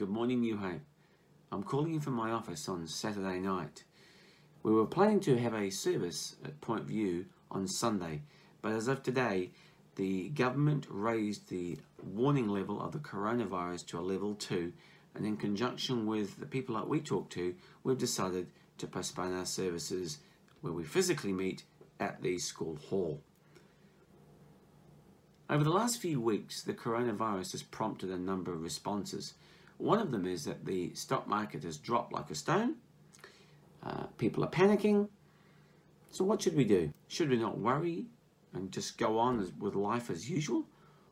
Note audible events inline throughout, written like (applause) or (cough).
Good morning, New Hope. I'm calling you from my office on Saturday night. We were planning to have a service at Point View on Sunday, but as of today, the government raised the warning level of the coronavirus to a level 2, and in conjunction with the people that we talk to, we've decided to postpone our services where we physically meet at the school hall. Over the last few weeks, the coronavirus has prompted a number of responses. One of them is that the stock market has dropped like a stone. Uh, people are panicking. So, what should we do? Should we not worry and just go on as, with life as usual?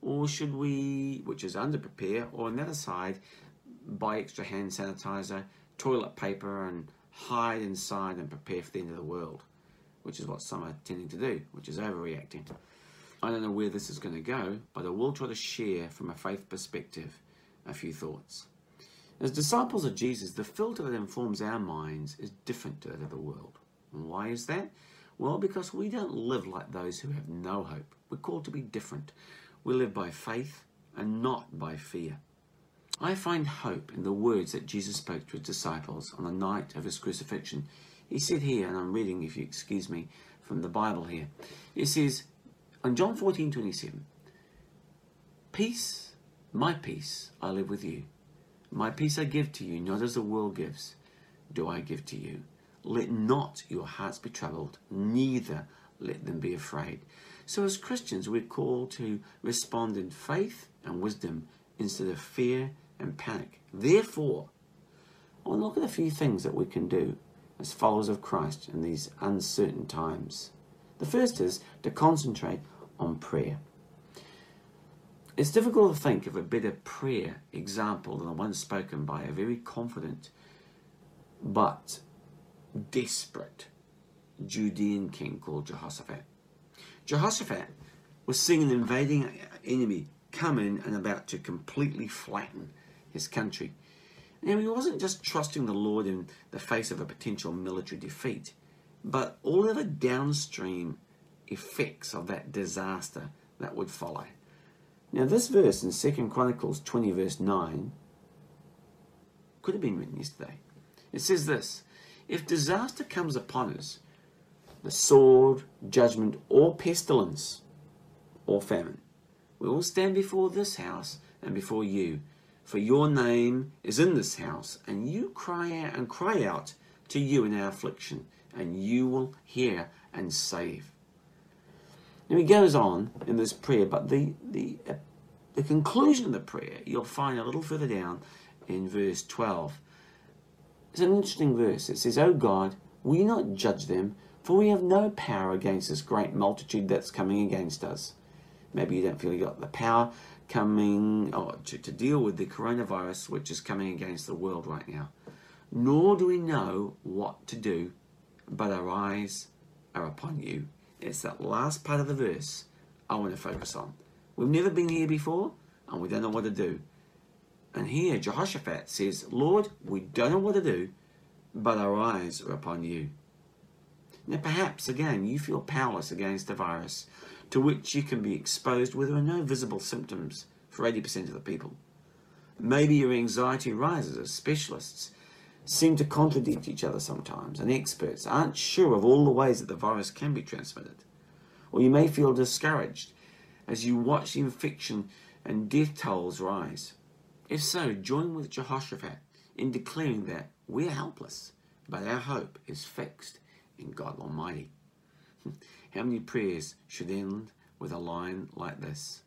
Or should we, which is under prepare, or on the other side, buy extra hand sanitizer, toilet paper, and hide inside and prepare for the end of the world? Which is what some are tending to do, which is overreacting. I don't know where this is going to go, but I will try to share from a faith perspective a few thoughts. As disciples of Jesus, the filter that informs our minds is different to that of the world. And why is that? Well, because we don't live like those who have no hope. We're called to be different. We live by faith and not by fear. I find hope in the words that Jesus spoke to his disciples on the night of his crucifixion. He said here, and I'm reading, if you excuse me, from the Bible here. It says, on John 14 27, Peace, my peace, I live with you. My peace I give to you, not as the world gives, do I give to you. Let not your hearts be troubled, neither let them be afraid. So, as Christians, we're called to respond in faith and wisdom instead of fear and panic. Therefore, I want to look at a few things that we can do as followers of Christ in these uncertain times. The first is to concentrate on prayer. It's difficult to think of a better prayer example than the one spoken by a very confident but desperate Judean king called Jehoshaphat. Jehoshaphat was seeing an invading enemy come in and about to completely flatten his country. Now, he wasn't just trusting the Lord in the face of a potential military defeat, but all of the downstream effects of that disaster that would follow. Now, this verse in 2 Chronicles 20, verse 9, could have been written yesterday. It says this If disaster comes upon us, the sword, judgment, or pestilence, or famine, we will stand before this house and before you, for your name is in this house, and you cry out and cry out to you in our affliction, and you will hear and save. Now he goes on in this prayer, but the, the, uh, the conclusion of the prayer you'll find a little further down in verse 12. It's an interesting verse. It says, O God, will you not judge them? For we have no power against this great multitude that's coming against us. Maybe you don't feel you got the power coming to, to deal with the coronavirus which is coming against the world right now. Nor do we know what to do, but our eyes are upon you. It's that last part of the verse I want to focus on. We've never been here before, and we don't know what to do. And here, Jehoshaphat says, Lord, we don't know what to do, but our eyes are upon you. Now, perhaps, again, you feel powerless against a virus to which you can be exposed where there are no visible symptoms for 80% of the people. Maybe your anxiety rises as specialists seem to contradict each other sometimes, and experts aren't sure of all the ways that the virus can be transmitted. Or you may feel discouraged as you watch the infection and death tolls rise. If so, join with Jehoshaphat in declaring that we are helpless, but our hope is fixed in God Almighty. (laughs) How many prayers should end with a line like this?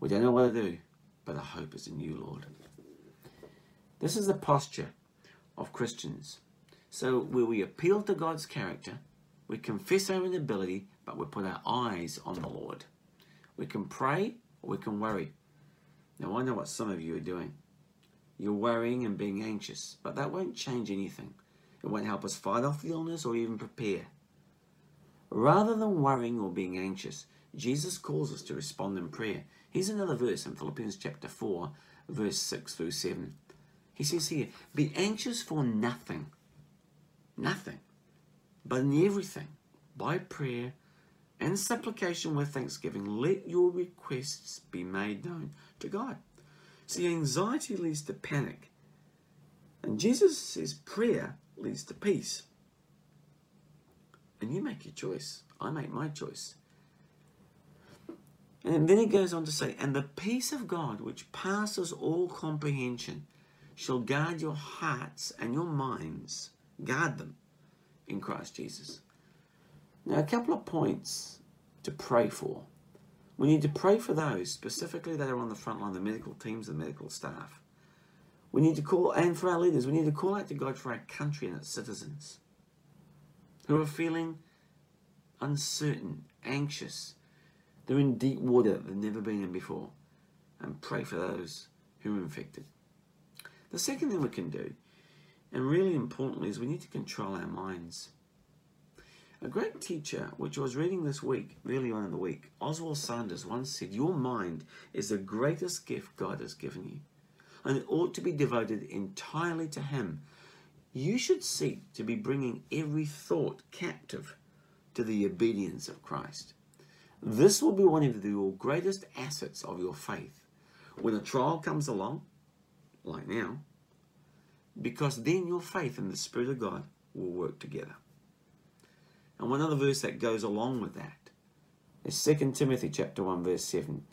We don't know what to do, but our hope is in you, Lord. This is the posture of Christians. So, where we appeal to God's character, we confess our inability, but we put our eyes on the Lord. We can pray or we can worry. Now, I know what some of you are doing. You're worrying and being anxious, but that won't change anything. It won't help us fight off the illness or even prepare. Rather than worrying or being anxious, Jesus calls us to respond in prayer. Here's another verse in Philippians chapter 4, verse 6 through 7. He says here, Be anxious for nothing, nothing, but in everything, by prayer and supplication with thanksgiving, let your requests be made known to God. See, anxiety leads to panic. And Jesus says prayer leads to peace. And you make your choice. I make my choice. And then he goes on to say, And the peace of God, which passes all comprehension, shall guard your hearts and your minds, guard them in Christ Jesus. Now, a couple of points to pray for. We need to pray for those specifically that are on the front line, the medical teams, the medical staff. We need to call, and for our leaders, we need to call out to God for our country and its citizens who are feeling uncertain, anxious. They're in deep water they've never been in before. And pray for those who are infected. The second thing we can do, and really importantly, is we need to control our minds. A great teacher, which I was reading this week, early on in the week, Oswald Sanders once said, Your mind is the greatest gift God has given you, and it ought to be devoted entirely to Him. You should seek to be bringing every thought captive to the obedience of Christ. This will be one of the greatest assets of your faith when a trial comes along, like now, because then your faith and the Spirit of God will work together. And one other verse that goes along with that is 2 Timothy chapter 1 verse 7.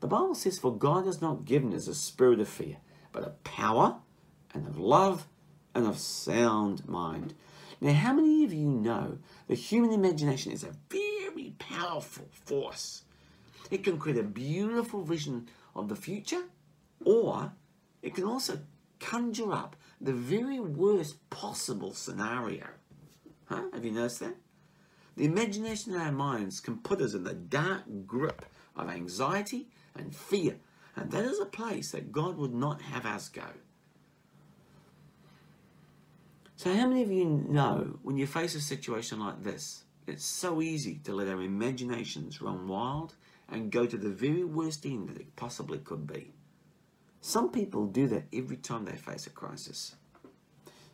The Bible says, For God has not given us a spirit of fear, but of power and of love and of sound mind. Now, how many of you know the human imagination is a very powerful force? It can create a beautiful vision of the future, or it can also conjure up the very worst possible scenario. Huh? Have you noticed that? The imagination in our minds can put us in the dark grip of anxiety and fear, and that is a place that God would not have us go. So, how many of you know when you face a situation like this, it's so easy to let our imaginations run wild and go to the very worst end that it possibly could be? Some people do that every time they face a crisis.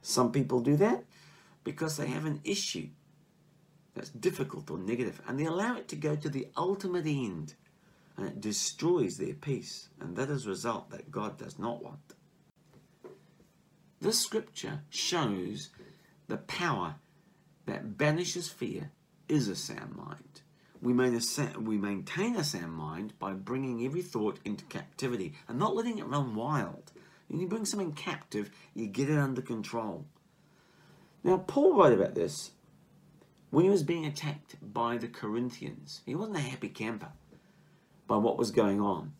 Some people do that because they have an issue that's difficult or negative, and they allow it to go to the ultimate end, and it destroys their peace, and that is a result that God does not want. This scripture shows the power that banishes fear is a sound mind. We, we maintain a sound mind by bringing every thought into captivity and not letting it run wild. When you bring something captive, you get it under control. Now, Paul wrote about this when he was being attacked by the Corinthians, he wasn't a happy camper by what was going on.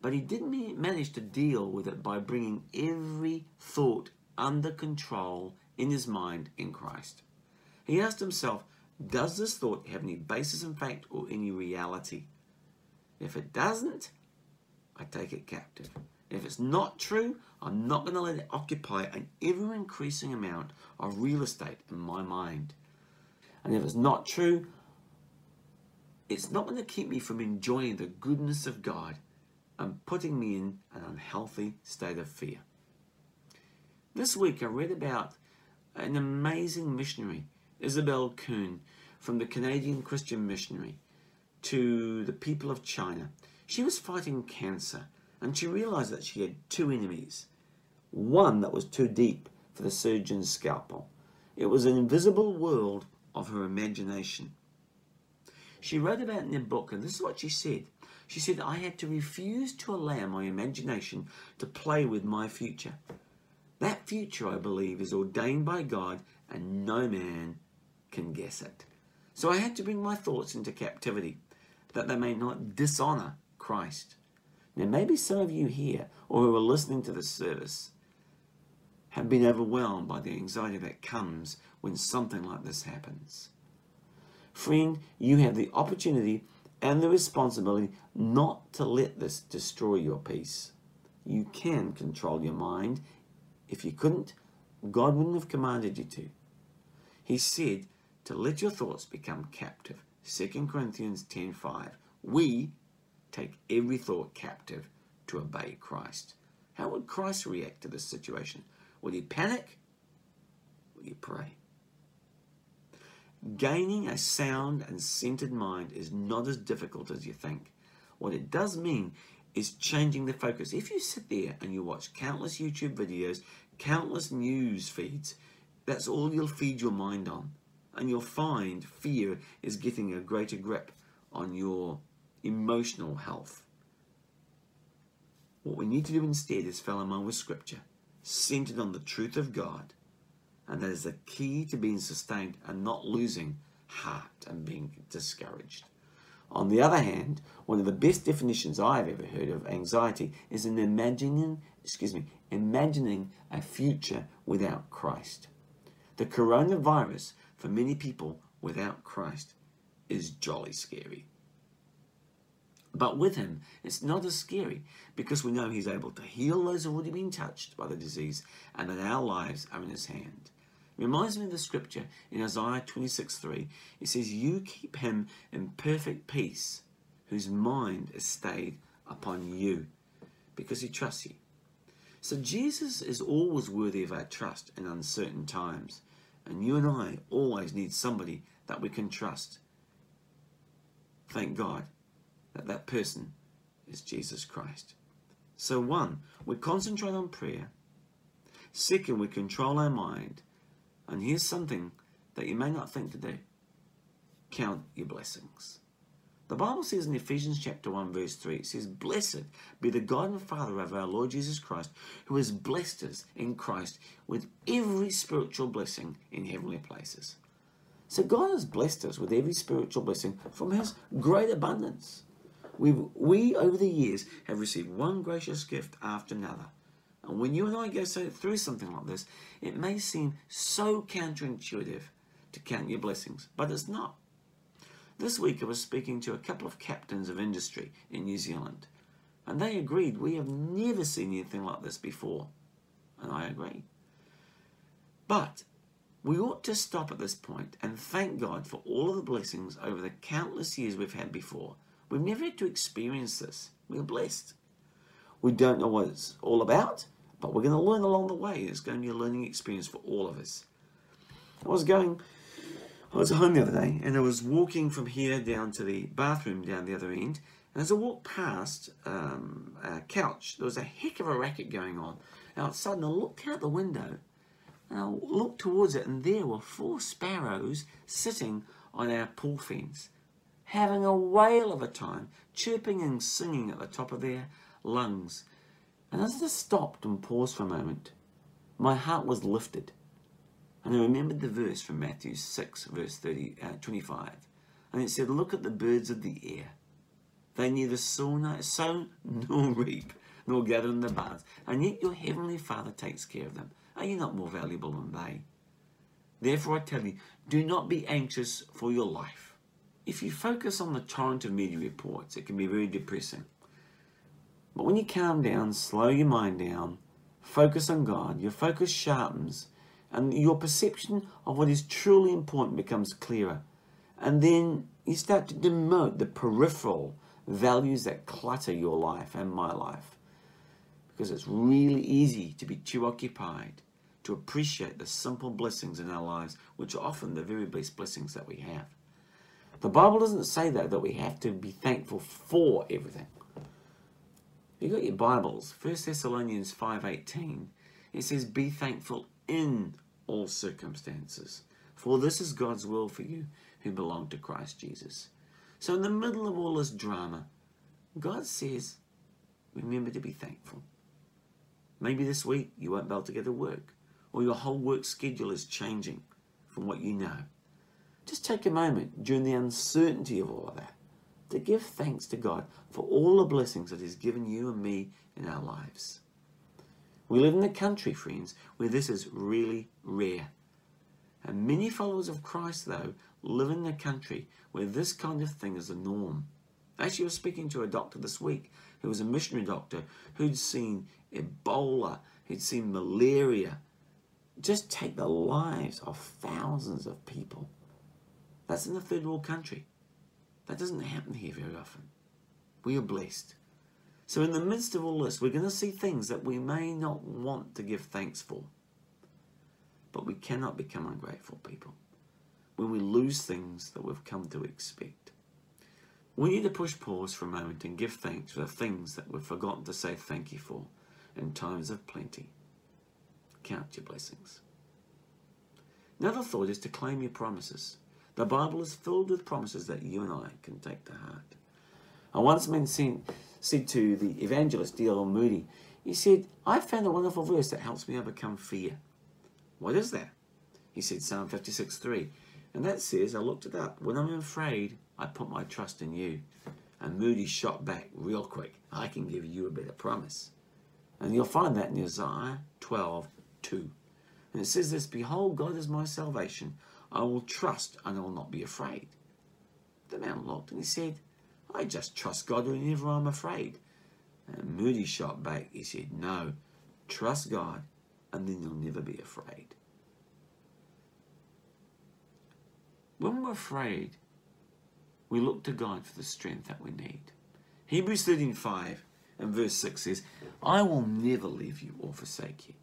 But he did manage to deal with it by bringing every thought under control in his mind in Christ. He asked himself, Does this thought have any basis in fact or any reality? If it doesn't, I take it captive. If it's not true, I'm not going to let it occupy an ever increasing amount of real estate in my mind. And if it's not true, it's not going to keep me from enjoying the goodness of God and putting me in an unhealthy state of fear. This week I read about an amazing missionary, Isobel Kuhn, from the Canadian Christian Missionary to the people of China. She was fighting cancer and she realized that she had two enemies. One that was too deep for the surgeon's scalpel. It was an invisible world of her imagination. She wrote about in her book, and this is what she said. She said, I had to refuse to allow my imagination to play with my future. That future, I believe, is ordained by God, and no man can guess it. So I had to bring my thoughts into captivity, that they may not dishonor Christ. Now, maybe some of you here, or who are listening to this service, have been overwhelmed by the anxiety that comes when something like this happens. Friend, you have the opportunity and the responsibility not to let this destroy your peace. You can control your mind. If you couldn't, God wouldn't have commanded you to. He said to let your thoughts become captive. 2 Corinthians 10:5. We take every thought captive to obey Christ. How would Christ react to this situation? Would he panic? Would he pray? Gaining a sound and centered mind is not as difficult as you think. What it does mean is changing the focus. If you sit there and you watch countless YouTube videos, countless news feeds, that's all you'll feed your mind on. And you'll find fear is getting a greater grip on your emotional health. What we need to do instead is fall in line with Scripture, centered on the truth of God. And that is the key to being sustained and not losing heart and being discouraged. On the other hand, one of the best definitions I've ever heard of anxiety is an imagining, excuse me, imagining a future without Christ. The coronavirus, for many people without Christ, is jolly scary. But with him, it's not as scary because we know he's able to heal those who've already been touched by the disease and that our lives are in his hand. It reminds me of the scripture in Isaiah 26 3. It says, You keep him in perfect peace, whose mind is stayed upon you, because he trusts you. So Jesus is always worthy of our trust in uncertain times. And you and I always need somebody that we can trust. Thank God that that person is Jesus Christ. So, one, we concentrate on prayer. Second, we control our mind. And here's something that you may not think to do count your blessings. The Bible says in Ephesians chapter 1 verse 3, it says, Blessed be the God and Father of our Lord Jesus Christ, who has blessed us in Christ with every spiritual blessing in heavenly places. So God has blessed us with every spiritual blessing from his great abundance. we we, over the years, have received one gracious gift after another. And when you and I go through something like this, it may seem so counterintuitive to count your blessings, but it's not. This week I was speaking to a couple of captains of industry in New Zealand, and they agreed we have never seen anything like this before. And I agree. But we ought to stop at this point and thank God for all of the blessings over the countless years we've had before. We've never had to experience this. We're blessed. We don't know what it's all about, but we're going to learn along the way. It's going to be a learning experience for all of us. I was going I was at home the other day and I was walking from here down to the bathroom down the other end. And as I walked past um, a couch, there was a heck of a racket going on outside. And I looked out the window and I looked towards it, and there were four sparrows sitting on our pool fence, having a whale of a time, chirping and singing at the top of their lungs. And as I stopped and paused for a moment, my heart was lifted and I remembered the verse from Matthew 6, verse 30, uh, 25. And it said, Look at the birds of the air. They neither sow, sow nor (laughs) reap, nor gather in the barns, and yet your heavenly Father takes care of them. Are you not more valuable than they? Therefore, I tell you, do not be anxious for your life. If you focus on the torrent of media reports, it can be very depressing. But when you calm down, slow your mind down, focus on God, your focus sharpens, and your perception of what is truly important becomes clearer. And then you start to demote the peripheral values that clutter your life and my life. Because it's really easy to be too occupied to appreciate the simple blessings in our lives, which are often the very best blessings that we have. The Bible doesn't say that that we have to be thankful for everything. You got your Bibles, 1 Thessalonians 5:18. It says, "Be thankful in all circumstances. For this is God's will for you who belong to Christ Jesus. So, in the middle of all this drama, God says, remember to be thankful. Maybe this week you won't be able to get to work, or your whole work schedule is changing from what you know. Just take a moment during the uncertainty of all of that to give thanks to God for all the blessings that He's given you and me in our lives. We live in a country, friends, where this is really rare. And many followers of Christ, though, live in a country where this kind of thing is the norm. Actually, I was speaking to a doctor this week who was a missionary doctor who'd seen Ebola, who'd seen malaria just take the lives of thousands of people. That's in a third world country. That doesn't happen here very often. We are blessed. So, in the midst of all this, we're going to see things that we may not want to give thanks for. But we cannot become ungrateful people when we lose things that we've come to expect. We need to push pause for a moment and give thanks for the things that we've forgotten to say thank you for in times of plenty. Count your blessings. Another thought is to claim your promises. The Bible is filled with promises that you and I can take to heart. I once said to the evangelist D.L. Moody, he said, I found a wonderful verse that helps me overcome fear. What is that? He said Psalm 56 3. And that says, I looked it up. When I'm afraid, I put my trust in you. And Moody shot back real quick. I can give you a better promise. And you'll find that in Isaiah 12 2. And it says this Behold, God is my salvation. I will trust and I will not be afraid. The man looked and he said, I just trust God whenever I'm afraid. And Moody shot back. He said, No, trust God and then you'll never be afraid. When we're afraid, we look to God for the strength that we need. Hebrews 13 5 and verse 6 says, I will never leave you or forsake you.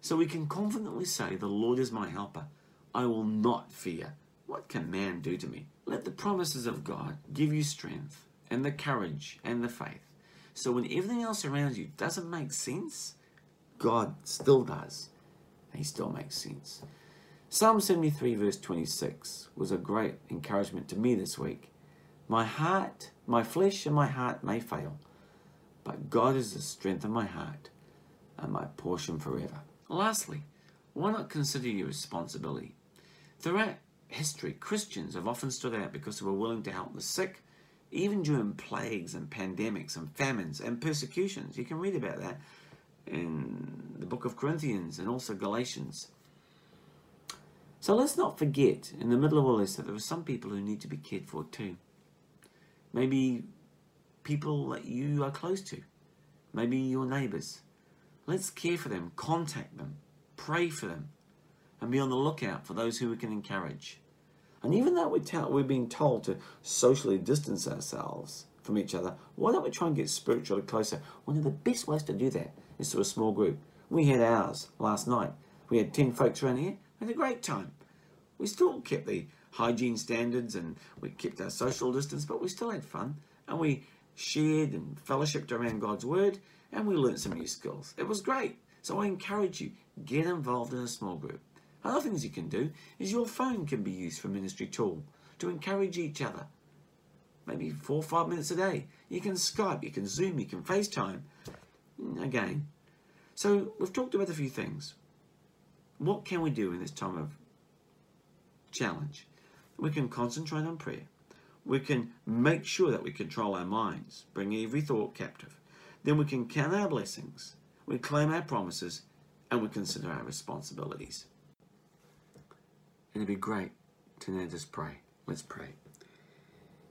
So we can confidently say, The Lord is my helper. I will not fear. What can man do to me? Let the promises of God give you strength and the courage and the faith. So when everything else around you doesn't make sense, God still does. and He still makes sense. Psalm 73, verse 26, was a great encouragement to me this week. My heart, my flesh, and my heart may fail, but God is the strength of my heart and my portion forever. Lastly, why not consider your responsibility? Throughout history, Christians have often stood out because they were willing to help the sick, even during plagues and pandemics and famines and persecutions. You can read about that in the book of Corinthians and also Galatians. So let's not forget, in the middle of all this, that there are some people who need to be cared for too. Maybe people that you are close to, maybe your neighbours. Let's care for them, contact them, pray for them, and be on the lookout for those who we can encourage. And even though we're, we're being told to socially distance ourselves from each other, why don't we try and get spiritually closer? One of the best ways to do that is through a small group. We had ours last night. We had 10 folks around here We had a great time. We still kept the hygiene standards and we kept our social distance, but we still had fun and we shared and fellowshipped around God's Word and we learnt some new skills. It was great. So I encourage you, get involved in a small group. Other things you can do is your phone can be used for ministry tool to encourage each other. Maybe four or five minutes a day. You can Skype, you can Zoom, you can FaceTime. Mm, again. So we've talked about a few things. What can we do in this time of challenge? We can concentrate on prayer. We can make sure that we control our minds, bring every thought captive. Then we can count our blessings, we claim our promises, and we consider our responsibilities. It'd be great to now just pray. Let's pray.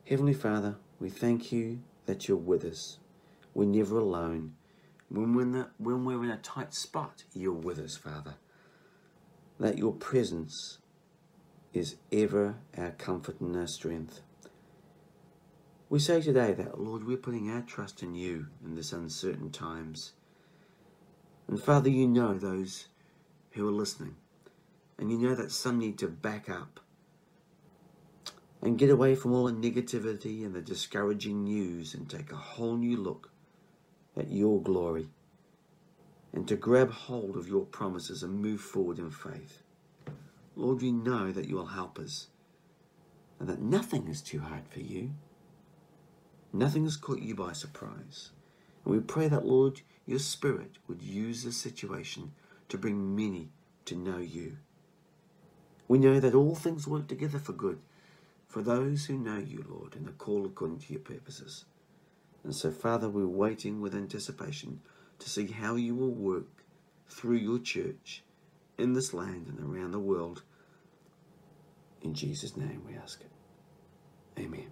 Heavenly Father, we thank you that you're with us. We're never alone. When we're, in the, when we're in a tight spot, you're with us, Father that your presence is ever our comfort and our strength. We say today that, Lord, we're putting our trust in you in this uncertain times. And Father, you know those who are listening. And you know that some need to back up and get away from all the negativity and the discouraging news and take a whole new look at your glory and to grab hold of your promises and move forward in faith. Lord, we know that you will help us and that nothing is too hard for you. Nothing has caught you by surprise. And we pray that, Lord, your Spirit would use this situation to bring many to know you. We know that all things work together for good for those who know you, Lord, and are called according to your purposes. And so, Father, we're waiting with anticipation to see how you will work through your church in this land and around the world. In Jesus' name we ask it. Amen.